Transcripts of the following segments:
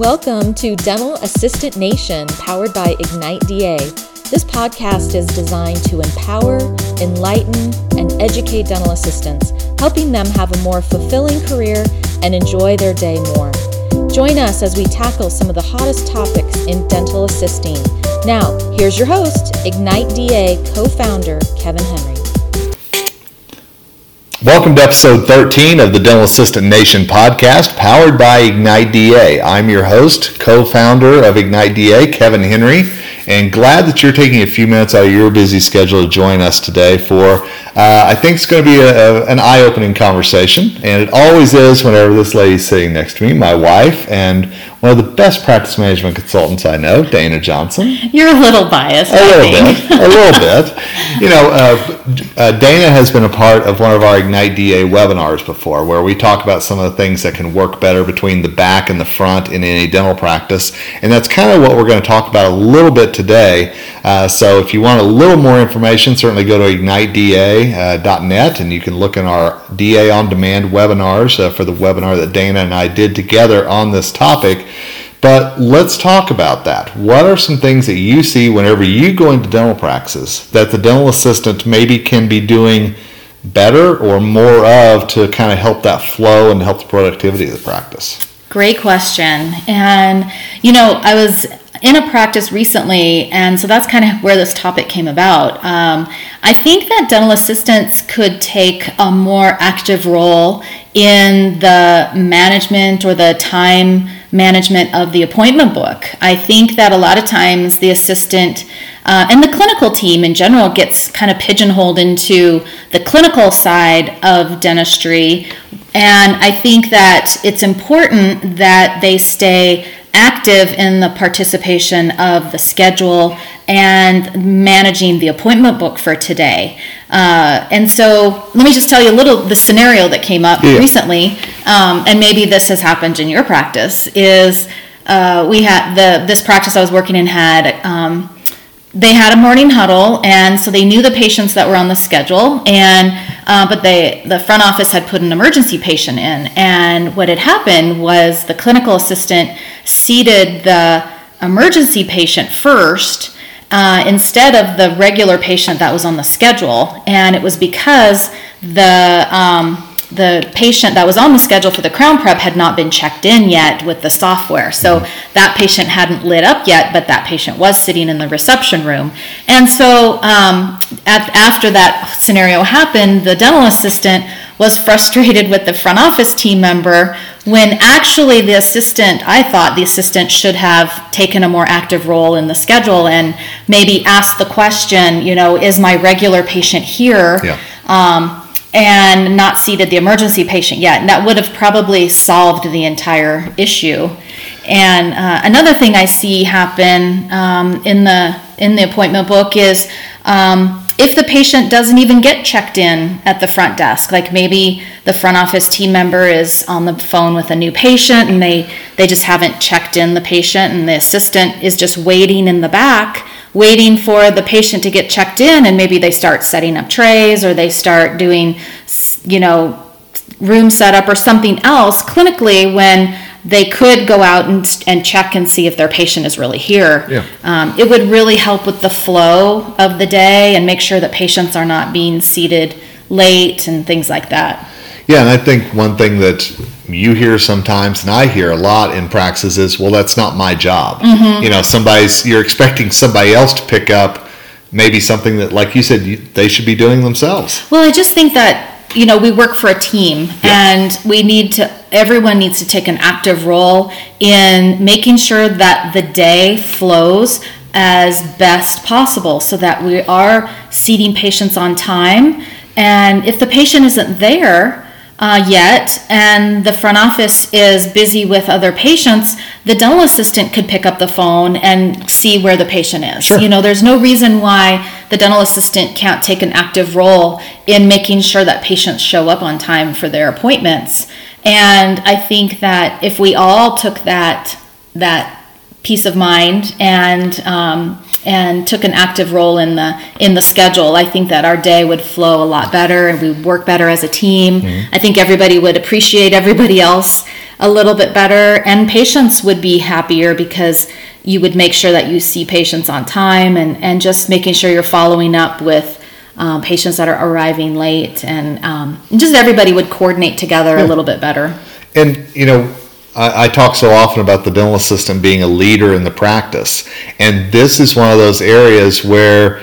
Welcome to Dental Assistant Nation, powered by Ignite DA. This podcast is designed to empower, enlighten, and educate dental assistants, helping them have a more fulfilling career and enjoy their day more. Join us as we tackle some of the hottest topics in dental assisting. Now, here's your host, Ignite DA co founder Kevin Henry. Welcome to episode 13 of the Dental Assistant Nation podcast, powered by Ignite DA. I'm your host, co founder of Ignite DA, Kevin Henry, and glad that you're taking a few minutes out of your busy schedule to join us today for, uh, I think it's going to be a, a, an eye opening conversation, and it always is whenever this lady's sitting next to me, my wife, and one of the best practice management consultants I know, Dana Johnson. You're a little biased. A little bit. A little bit. You know, uh, uh, Dana has been a part of one of our Ignite DA webinars before, where we talk about some of the things that can work better between the back and the front in any dental practice, and that's kind of what we're going to talk about a little bit today. Uh, so, if you want a little more information, certainly go to igniteda.net, and you can look in our DA on Demand webinars uh, for the webinar that Dana and I did together on this topic. But let's talk about that. What are some things that you see whenever you go into dental practices that the dental assistant maybe can be doing better or more of to kind of help that flow and help the productivity of the practice? Great question. And, you know, I was in a practice recently, and so that's kind of where this topic came about. Um, I think that dental assistants could take a more active role in the management or the time management of the appointment book. I think that a lot of times the assistant uh, and the clinical team in general gets kind of pigeonholed into the clinical side of dentistry. And I think that it's important that they stay active in the participation of the schedule and managing the appointment book for today. Uh, and so let me just tell you a little the scenario that came up yeah. recently, um, and maybe this has happened in your practice. Is uh, we had the this practice I was working in had. Um, they had a morning huddle, and so they knew the patients that were on the schedule. And uh, but they the front office had put an emergency patient in, and what had happened was the clinical assistant seated the emergency patient first uh, instead of the regular patient that was on the schedule, and it was because the um, the patient that was on the schedule for the crown prep had not been checked in yet with the software. So that patient hadn't lit up yet, but that patient was sitting in the reception room. And so um, at, after that scenario happened, the dental assistant was frustrated with the front office team member when actually the assistant, I thought the assistant should have taken a more active role in the schedule and maybe asked the question, you know, is my regular patient here? Yeah. Um, and not seated the emergency patient yet. And that would have probably solved the entire issue. And uh, another thing I see happen um, in the in the appointment book is um, if the patient doesn't even get checked in at the front desk, like maybe the front office team member is on the phone with a new patient and they they just haven't checked in the patient, and the assistant is just waiting in the back waiting for the patient to get checked in and maybe they start setting up trays or they start doing you know room setup or something else clinically when they could go out and, and check and see if their patient is really here. Yeah. Um, it would really help with the flow of the day and make sure that patients are not being seated late and things like that. Yeah, and I think one thing that you hear sometimes, and I hear a lot in praxis is, well, that's not my job. Mm-hmm. You know, somebody's you're expecting somebody else to pick up maybe something that, like you said, you, they should be doing themselves. Well, I just think that you know we work for a team, yeah. and we need to. Everyone needs to take an active role in making sure that the day flows as best possible, so that we are seating patients on time. And if the patient isn't there, uh, yet, and the front office is busy with other patients, the dental assistant could pick up the phone and see where the patient is. Sure. You know, there's no reason why the dental assistant can't take an active role in making sure that patients show up on time for their appointments. And I think that if we all took that that peace of mind and um, and took an active role in the in the schedule, I think that our day would flow a lot better and we would work better as a team. Mm-hmm. I think everybody would appreciate everybody else a little bit better, and patients would be happier because you would make sure that you see patients on time and, and just making sure you're following up with um, patients that are arriving late and um, just everybody would coordinate together a little bit better. And you know, I, I, talk so often about the dental assistant being a leader in the practice, and this is one of those areas where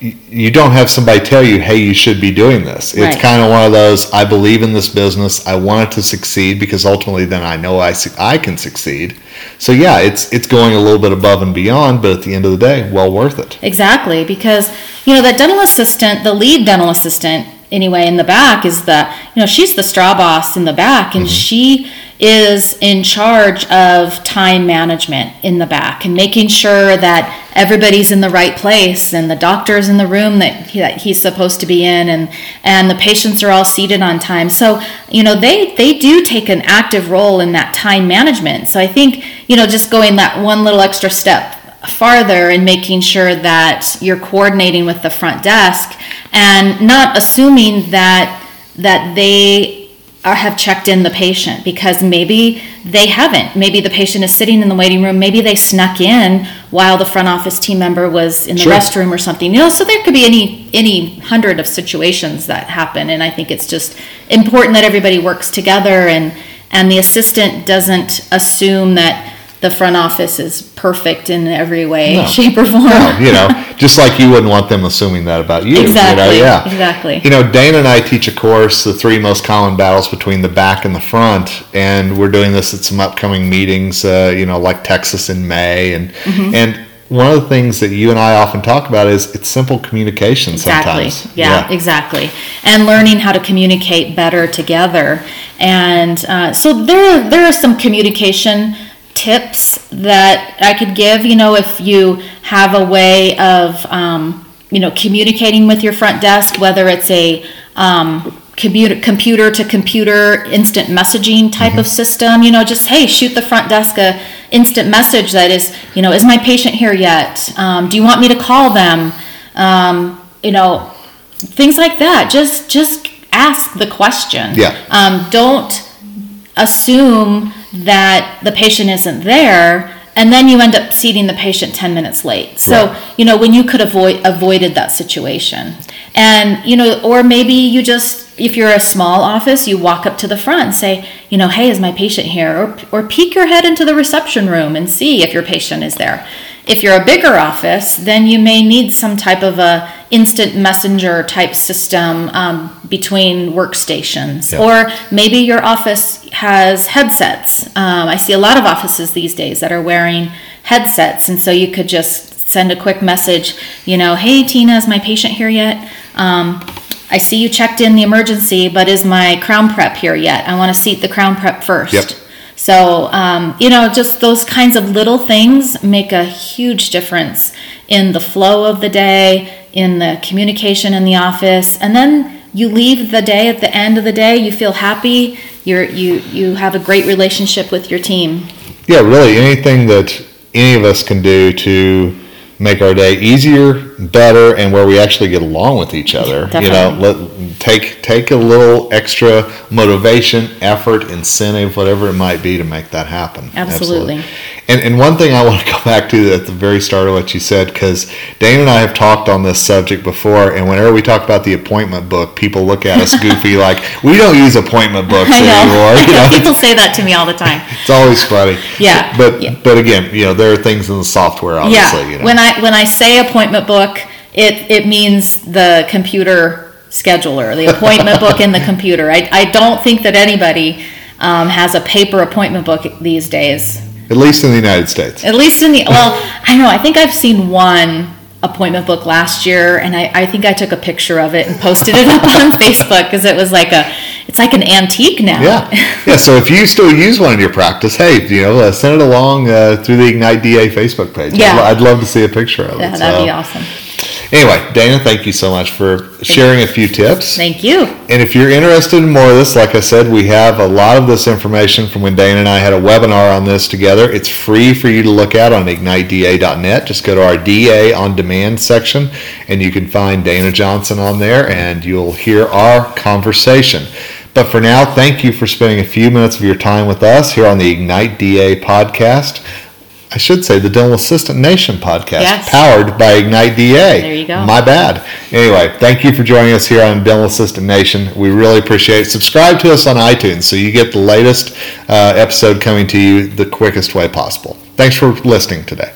you don't have somebody tell you, "Hey, you should be doing this." It's kind of one of those. I believe in this business. I want it to succeed because ultimately, then I know I I can succeed. So yeah, it's it's going a little bit above and beyond, but at the end of the day, well worth it. Exactly, because you know that dental assistant, the lead dental assistant, anyway, in the back is the you know she's the straw boss in the back, and mm-hmm. she is in charge of time management in the back and making sure that everybody's in the right place and the doctor's in the room that, he, that he's supposed to be in and and the patients are all seated on time. So you know they they do take an active role in that time management. So i think you know just going that one little extra step farther and making sure that you're coordinating with the front desk and not assuming that that they or have checked in the patient because maybe they haven't. Maybe the patient is sitting in the waiting room. Maybe they snuck in while the front office team member was in the sure. restroom or something. You know, so there could be any any hundred of situations that happen, and I think it's just important that everybody works together and and the assistant doesn't assume that the front office is perfect in every way, no. shape, or form. No, you know, just like you wouldn't want them assuming that about you. Exactly. You know? Yeah. Exactly. You know, Dana and I teach a course, the three most common battles between the back and the front, and we're doing this at some upcoming meetings. Uh, you know, like Texas in May, and mm-hmm. and one of the things that you and I often talk about is it's simple communication exactly. sometimes. Yeah, yeah, exactly. And learning how to communicate better together. And uh, so there, there are some communication tips that I could give, you know, if you have a way of, um, you know, communicating with your front desk, whether it's a um, computer, computer to computer instant messaging type mm-hmm. of system, you know, just, hey, shoot the front desk a instant message that is, you know, is my patient here yet? Um, do you want me to call them? Um, you know, things like that. Just, just ask the question. Yeah. Um, don't assume that the patient isn't there and then you end up seating the patient 10 minutes late. So right. you know when you could avoid avoided that situation. And you know or maybe you just if you're a small office you walk up to the front and say you know hey is my patient here? Or, or peek your head into the reception room and see if your patient is there. If you're a bigger office, then you may need some type of a instant messenger type system um, between workstations. Or maybe your office has headsets. Um, I see a lot of offices these days that are wearing headsets, and so you could just send a quick message, you know, hey Tina, is my patient here yet? Um, I see you checked in the emergency, but is my crown prep here yet? I want to seat the crown prep first. Yep. So, um, you know, just those kinds of little things make a huge difference in the flow of the day, in the communication in the office, and then you leave the day at the end of the day, you feel happy, you're, you, you have a great relationship with your team. Yeah, really, anything that any of us can do to make our day easier, better, and where we actually get along with each other. Definitely. You know, let take take a little extra motivation, effort, incentive, whatever it might be to make that happen. Absolutely. Absolutely. And, and one thing I want to go back to at the very start of what you said, because Dana and I have talked on this subject before, and whenever we talk about the appointment book, people look at us goofy like, we don't use appointment books anymore. You know? people say that to me all the time. It's always funny. Yeah. But yeah. but again, you know, there are things in the software, obviously. Yeah. You know. When I when I say appointment book, it it means the computer scheduler, the appointment book in the computer. I, I don't think that anybody um, has a paper appointment book these days. At least in the United States. At least in the well, I know. I think I've seen one appointment book last year, and I, I think I took a picture of it and posted it up on Facebook because it was like a it's like an antique now. Yeah, yeah. So if you still use one in your practice, hey, you know, uh, send it along uh, through the Ignite DA Facebook page. Yeah, I'd, I'd, love to see a picture of yeah, it. that'd so. be awesome. Anyway, Dana, thank you so much for sharing a few tips. Thank you. And if you're interested in more of this, like I said, we have a lot of this information from when Dana and I had a webinar on this together. It's free for you to look at on igniteda.net. Just go to our DA on demand section and you can find Dana Johnson on there and you'll hear our conversation. But for now, thank you for spending a few minutes of your time with us here on the Ignite DA podcast. I should say the Dental Assistant Nation podcast, Yes. powered by Ignite DA. There you go. My bad. Anyway, thank you for joining us here on Dental Assistant Nation. We really appreciate it. Subscribe to us on iTunes so you get the latest uh, episode coming to you the quickest way possible. Thanks for listening today.